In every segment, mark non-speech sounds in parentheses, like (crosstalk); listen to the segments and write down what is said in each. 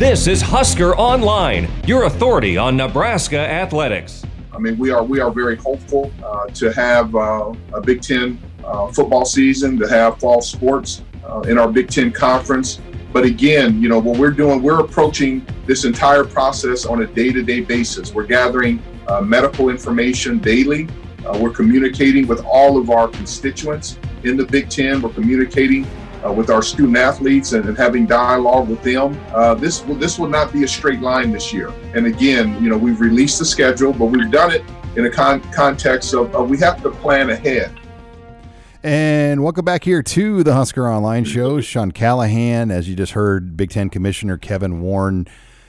This is Husker Online, your authority on Nebraska athletics. I mean, we are we are very hopeful uh, to have uh, a Big Ten uh, football season, to have fall sports uh, in our Big Ten conference. But again, you know, what we're doing, we're approaching this entire process on a day-to-day basis. We're gathering uh, medical information daily. Uh, we're communicating with all of our constituents in the Big Ten. We're communicating uh, with our student athletes and, and having dialogue with them. Uh, this will this will not be a straight line this year. And again, you know, we've released the schedule, but we've done it in a con- context of, of we have to plan ahead. And welcome back here to the Husker Online Show. Sean Callahan, as you just heard, Big Ten Commissioner Kevin Warren.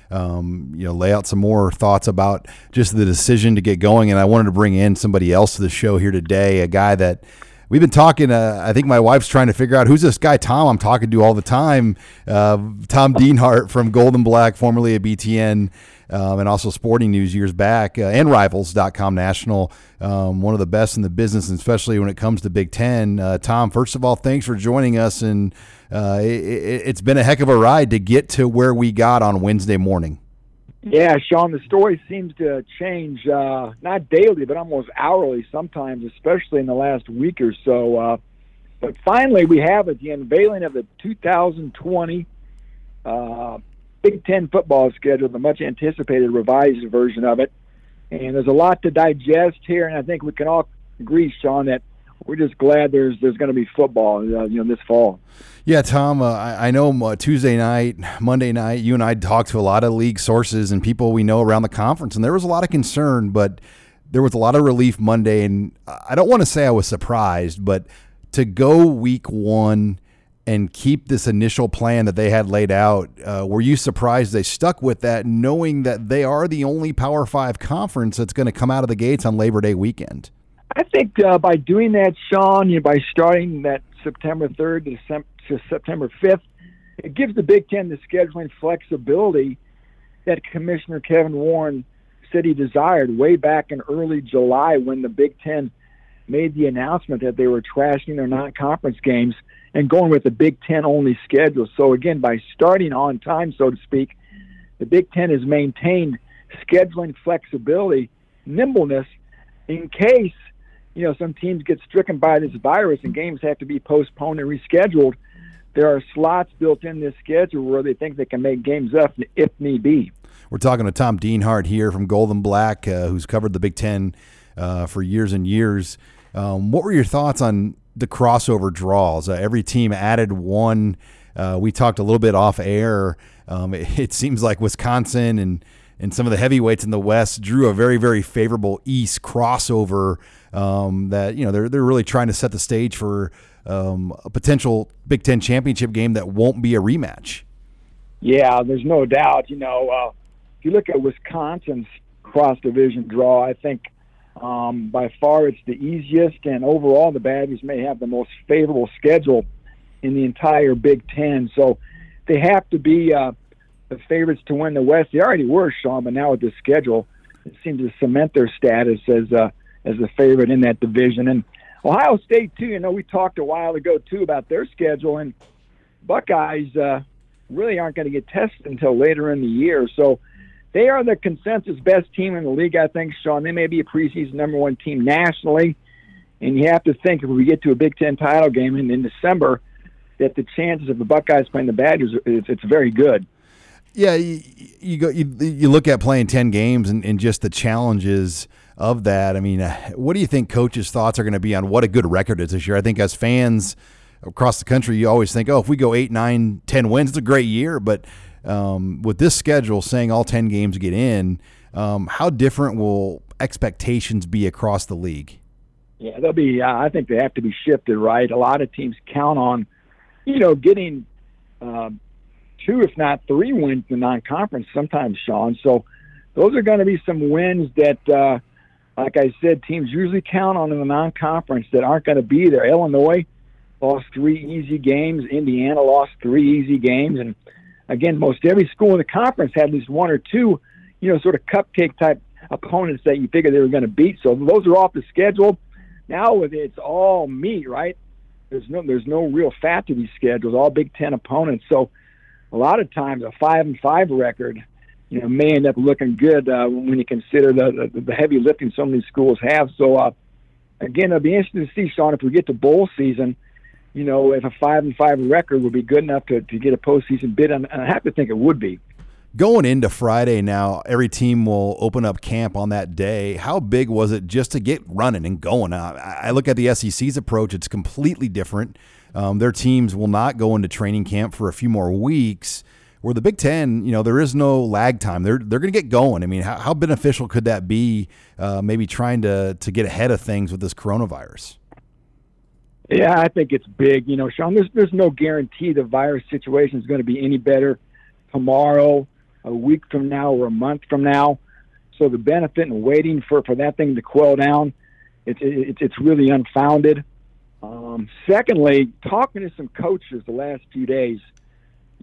Um, you know, lay out some more thoughts about just the decision to get going. And I wanted to bring in somebody else to the show here today, a guy that we've been talking. Uh, I think my wife's trying to figure out who's this guy Tom I'm talking to all the time. Uh, Tom Dienhart from Gold and Black, formerly of BTN. Um, and also Sporting News years back, uh, and Rivals.com National, um, one of the best in the business, especially when it comes to Big Ten. Uh, Tom, first of all, thanks for joining us, and uh, it, has been a heck of a ride to get to where we got on Wednesday morning. Yeah, Sean, the story seems to change uh, not daily, but almost hourly sometimes, especially in the last week or so. Uh, but finally, we have the unveiling of the 2020 uh, Big Ten football schedule, the much anticipated revised version of it. And there's a lot to digest here, and I think we can all agree, Sean, that we're just glad there's there's going to be football, uh, you know, this fall. Yeah, Tom, uh, I, I, know uh, Tuesday night, Monday night, you and I talked to a lot of league sources and people we know around the conference, and there was a lot of concern, but there was a lot of relief Monday. And I don't want to say I was surprised, but to go week one and keep this initial plan that they had laid out, uh, were you surprised they stuck with that, knowing that they are the only Power Five conference that's going to come out of the gates on Labor Day weekend? I think uh, by doing that, Sean, you know, by starting that September 3rd to, to September 5th, it gives the Big Ten the scheduling flexibility that Commissioner Kevin Warren said he desired way back in early July when the Big Ten made the announcement that they were trashing their non-conference games and going with a Big Ten only schedule. So again, by starting on time, so to speak, the Big Ten has maintained scheduling flexibility, nimbleness in case you know, some teams get stricken by this virus and games have to be postponed and rescheduled. There are slots built in this schedule where they think they can make games up if need be. We're talking to Tom Dienhart here from Gold and Black, uh, who's covered the Big Ten uh, for years and years. Um, what were your thoughts on the crossover draws? Uh, every team added one. Uh, we talked a little bit off air. Um, it, (laughs) it seems like Wisconsin and and some of the heavyweights in the West drew a very, very favorable East crossover um, that, you know, they're, they're really trying to set the stage for um, a potential Big Ten championship game that won't be a rematch. Yeah, there's no doubt. You know, uh, if you look at Wisconsin's cross division draw, I think um, by far it's the easiest, and overall the Badgers may have the most favorable schedule in the entire Big Ten. So they have to be uh, the favorites to win the West. They already were, Sean, but now with the schedule, it seems to cement their status as uh, as the favorite in that division. And Ohio State too. You know, we talked a while ago too about their schedule, and Buckeyes uh, really aren't going to get tested until later in the year. So they are the consensus best team in the league, I think, Sean. They may be a preseason number one team nationally, and you have to think if we get to a Big Ten title game in, in December, that the chances of the Buckeyes playing the Badgers it's, it's very good. Yeah, you, you go. You, you look at playing ten games and, and just the challenges of that. I mean, uh, what do you think coaches' thoughts are going to be on what a good record is this year? I think as fans across the country, you always think, oh, if we go eight, nine, ten wins, it's a great year. But um, with this schedule, saying all ten games get in, um, how different will expectations be across the league? Yeah, they'll be. Uh, I think they have to be shifted right. A lot of teams count on, you know, getting uh, two, if not three wins in the non-conference sometimes, Sean. So those are going to be some wins that, uh, like I said, teams usually count on in the non-conference that aren't going to be there. Illinois lost three easy games. Indiana lost three easy games, and again, most every school in the conference had at least one or two, you know, sort of cupcake type opponents that you figured they were going to beat. So those are off the schedule. Now it's all meat, right? There's no there's no real fat to these schedules. All Big Ten opponents. So a lot of times a five and five record, you know, may end up looking good uh, when you consider the, the the heavy lifting some of these schools have. So uh, again, it'll be interesting to see, Sean, if we get to bowl season. You know, if a five and five record would be good enough to, to get a postseason bid, and I have to think it would be going into Friday now, every team will open up camp on that day. How big was it just to get running and going? I look at the SEC's approach; it's completely different. Um, their teams will not go into training camp for a few more weeks. Where the Big Ten, you know, there is no lag time. They're they're going to get going. I mean, how, how beneficial could that be? Uh, maybe trying to to get ahead of things with this coronavirus. Yeah, I think it's big. You know, Sean, there's there's no guarantee the virus situation is going to be any better tomorrow a week from now or a month from now. So the benefit in waiting for, for that thing to quell down, it's it, it's really unfounded. Um, secondly, talking to some coaches the last few days,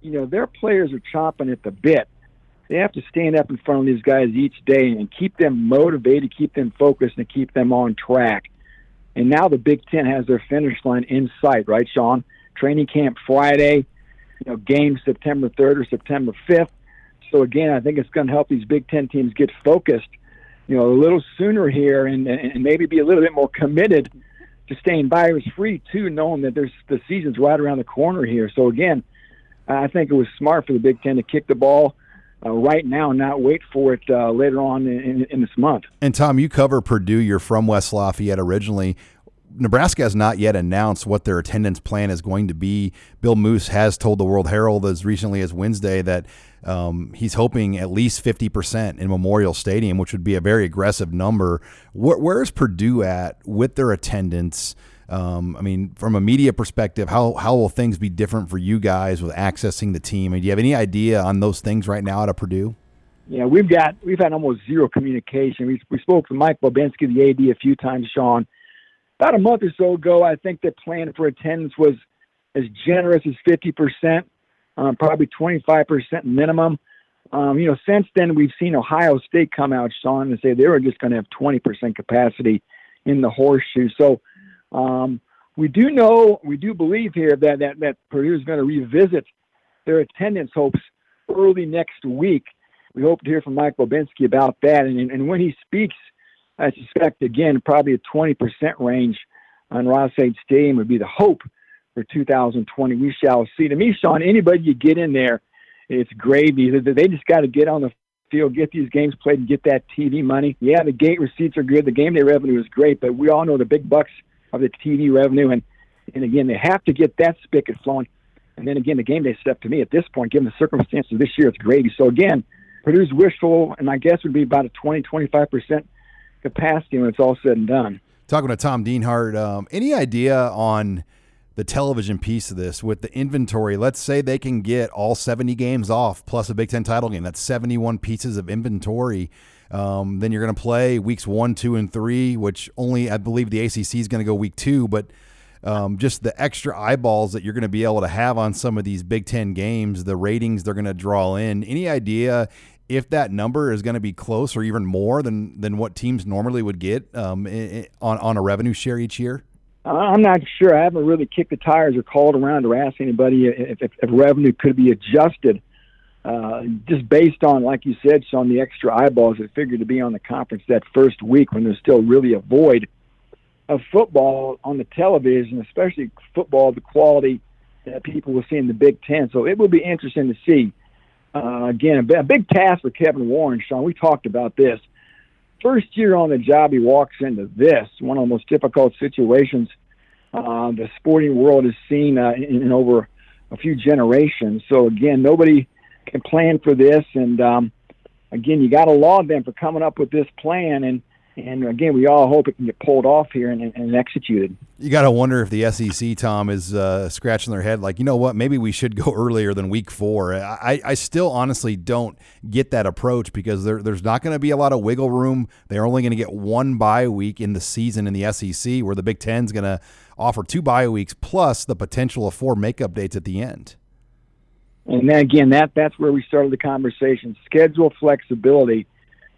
you know, their players are chopping at the bit. They have to stand up in front of these guys each day and keep them motivated, keep them focused, and keep them on track. And now the Big Ten has their finish line in sight, right, Sean? Training camp Friday, you know, game September 3rd or September 5th. So again, I think it's going to help these Big Ten teams get focused, you know, a little sooner here, and, and maybe be a little bit more committed to staying virus free too, knowing that there's the season's right around the corner here. So again, I think it was smart for the Big Ten to kick the ball uh, right now, and not wait for it uh, later on in, in, this month. And Tom, you cover Purdue. You're from West Lafayette originally. Nebraska has not yet announced what their attendance plan is going to be. Bill Moos has told the World Herald as recently as Wednesday that um, he's hoping at least 50% in Memorial Stadium, which would be a very aggressive number. Where, where is Purdue at with their attendance? Um, I mean, from a media perspective, how, how will things be different for you guys with accessing the team? I mean, do you have any idea on those things right now at Purdue? Yeah, we've got we've had almost zero communication. We we spoke to Mike Bobinski, the AD, a few times, Sean. About a month or so ago, I think the plan for attendance was as generous as fifty percent um, probably 25% minimum. Um, you know, since then we've seen Ohio State come out, Sean, and say they were just going to have 20% capacity in the horseshoe. So um, we do know, we do believe here that that, that Purdue is going to revisit their attendance hopes early next week. We hope to hear from Mike Bobinski about that. And, and when he speaks, I suspect again probably a 20% range on Ross-Ade Stadium would be the hope for 2020. We shall see. To me, Sean, anybody you get in there, it's gravy. They just got to get on the field, get these games played, and get that TV money. Yeah, the gate receipts are good. The game day revenue is great, but we all know the big bucks of the TV revenue. And, and again, they have to get that spigot flowing. And then again, the game day stuff to me at this point, given the circumstances this year, it's gravy. So again, Purdue's wishful, and my guess would be about a 20, 25% capacity when it's all said and done. Talking to Tom Dienhart, um, any idea on – the television piece of this with the inventory. Let's say they can get all 70 games off plus a Big Ten title game. That's 71 pieces of inventory. Um, then you're going to play weeks one, two, and three, which only I believe the ACC is going to go week two, but um, just the extra eyeballs that you're going to be able to have on some of these Big Ten games, the ratings they're going to draw in. Any idea if that number is going to be close or even more than than what teams normally would get um, on on a revenue share each year? I'm not sure. I haven't really kicked the tires or called around or asked anybody if, if, if revenue could be adjusted. Uh, just based on, like you said, on the extra eyeballs that figured to be on the conference that first week when there's still really a void of football on the television, especially football, the quality that people will see in the Big Ten. So it will be interesting to see. Uh, again, a big task for Kevin Warren, Sean. We talked about this first year on the job, he walks into this, one of the most difficult situations uh, the sporting world has seen uh, in, in, over a few generations. So, again, nobody can plan for this. And, um, again, you got to laud them for coming up with this plan. And, and again, we all hope it can get pulled off here and, and executed. You got to wonder if the SEC, Tom, is uh, scratching their head like, you know what, maybe we should go (laughs) earlier than week four. I, I still honestly don't get that approach because there, there's not going to be a lot of wiggle room. They're only going to get one bye week in the season in the SEC, where the Big Ten's going to offer two bye weeks plus the potential of four makeup dates at the end. And then again, that that's where we started the conversation. Schedule flexibility.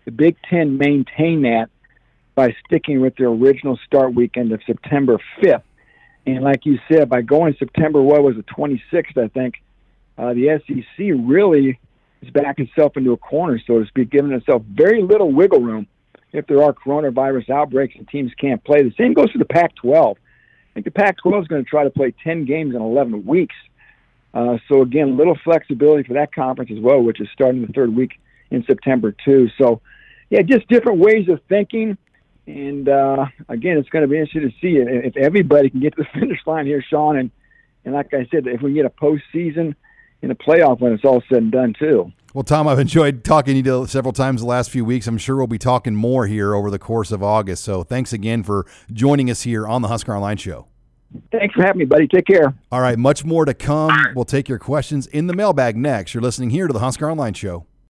The Big Ten maintain that by sticking with their original start weekend of September 5th. And like you said, by going September, what was it, 26th, I think, uh, the SEC really is backing itself into a corner, so to speak, giving itself very little wiggle room if there are coronavirus outbreaks and teams can't play. The same goes for the Pac 12. I think the Pac 12 is going to try to play 10 games in 11 weeks. Uh, so, again, little flexibility for that conference as well, which is starting the third week in September, too. So, yeah, just different ways of thinking. And uh, again, it's going to be interesting to see if everybody can get to the (laughs) finish line here, Sean. And, and like I said, if we get a postseason in a playoff when it's all said and done, too. Well, Tom, I've enjoyed talking to you several times the last few weeks. I'm sure we'll be talking more here over the course of August. So thanks again for joining us here on the Husker Online Show. Thanks for having me, buddy. Take care. All right, much more to come. We'll take your questions in the mailbag next. You're listening here to the Husker Online Show.